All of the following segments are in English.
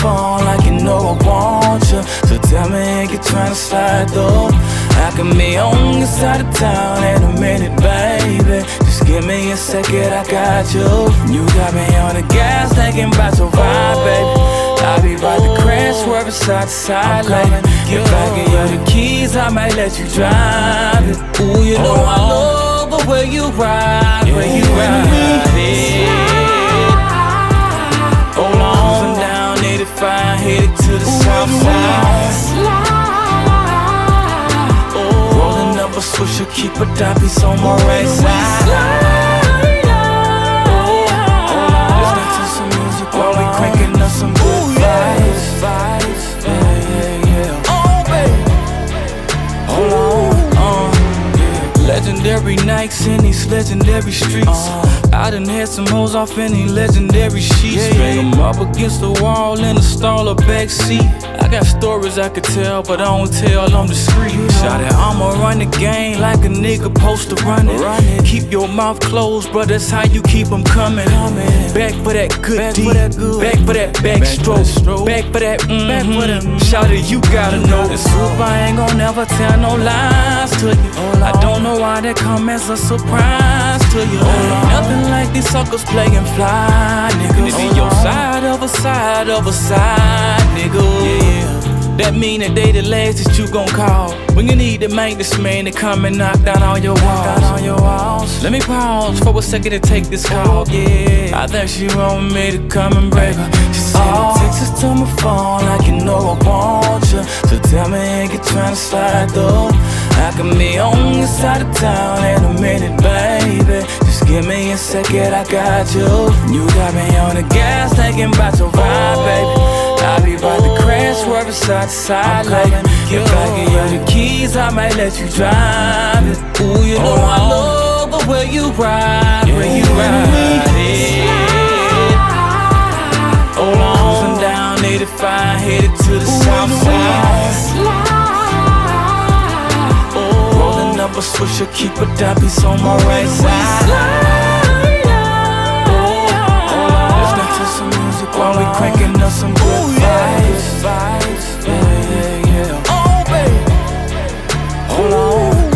phone like you know I want you. So tell me, ain't you trying to slide though? I can be on your side of town in a minute, baby. Just give me a second, I got you. You got me on the gas, thinking about your vibe, baby. I'll be right the crash, swerving side to side, like If I give you the keys, I might let you drive it. Ooh, you know I love the way you ride, way you ride Rolling up a swisher, keep a doppies on my right side. Legendary nights in these legendary streets. I done had some hoes off in these legendary sheets. Bring them up against the wall in the stall or back seat. I got stories I could tell, but I don't tell, I'm discreet. Shout it, I'ma run the game like a nigga supposed to run it. Keep your mouth closed, bro, that's how you keep them coming. Back for that good back for that good. Back for that backstroke. Back for that mm-hmm. Shout it, you gotta know. This soup, I ain't gon' never tell no lies to you. I don't know why that come as a surprise to you. Nothing like these suckers playing fly, nigga. It be your side of a side of a side, nigga. Yeah. That mean that they the last that you gon' call. When you need to make this man to come and knock down all your walls. All your walls. Let me pause for a second to take this call. Oh, yeah, I think she want me to come and break her. She sent oh. texts to my phone like you know I want. So tell me, ain't you trying to slide though? I can be on your side of town in a minute, baby. Just give me a second, I got you. You got me on the gas, thinking about your vibe, baby. I'll be by the crash, swerving side to side, like If I give you the keys, I might let you drive it. Ooh, you know I love the way you ride, way you ride it. Hold on, down 85, headed to the south keep a doppies on my right side. Listening to some music while we cranking up some good vibes. Vibes, yeah, yeah, yeah. Oh, baby, hold on.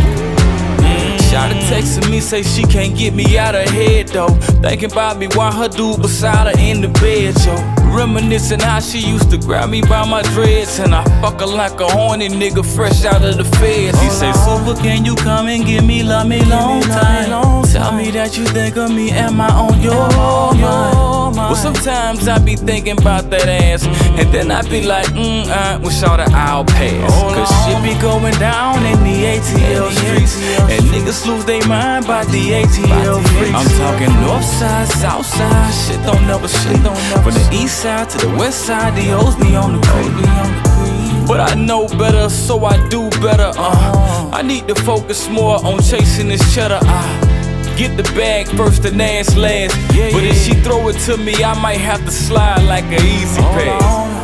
Shawty texting me, say she can't get me out of head though. Thinking about me while her dude beside her in the bed, yo. Reminiscing how she used to grab me by my dreads. And I fuck her like a horny nigga fresh out of the feds. He say, Supa, can you come and give me love me long time? Tell me that you think of me, am I on your mind? Sometimes I be thinking about that ass. And then I be like, mm, uh, all the I'll pass. Cause shit be going down in the ATL streets. And niggas lose their mind by the ATL freaks. I'm talking north side, south side, shit don't never sleep. From the east side to the west side, the O's be on the creek. But I know better, so I do better. Uh, I need to focus more on chasing this cheddar. Uh, Get the bag first and ass last. But if she throw it to me, I might have to slide like an E-ZPass.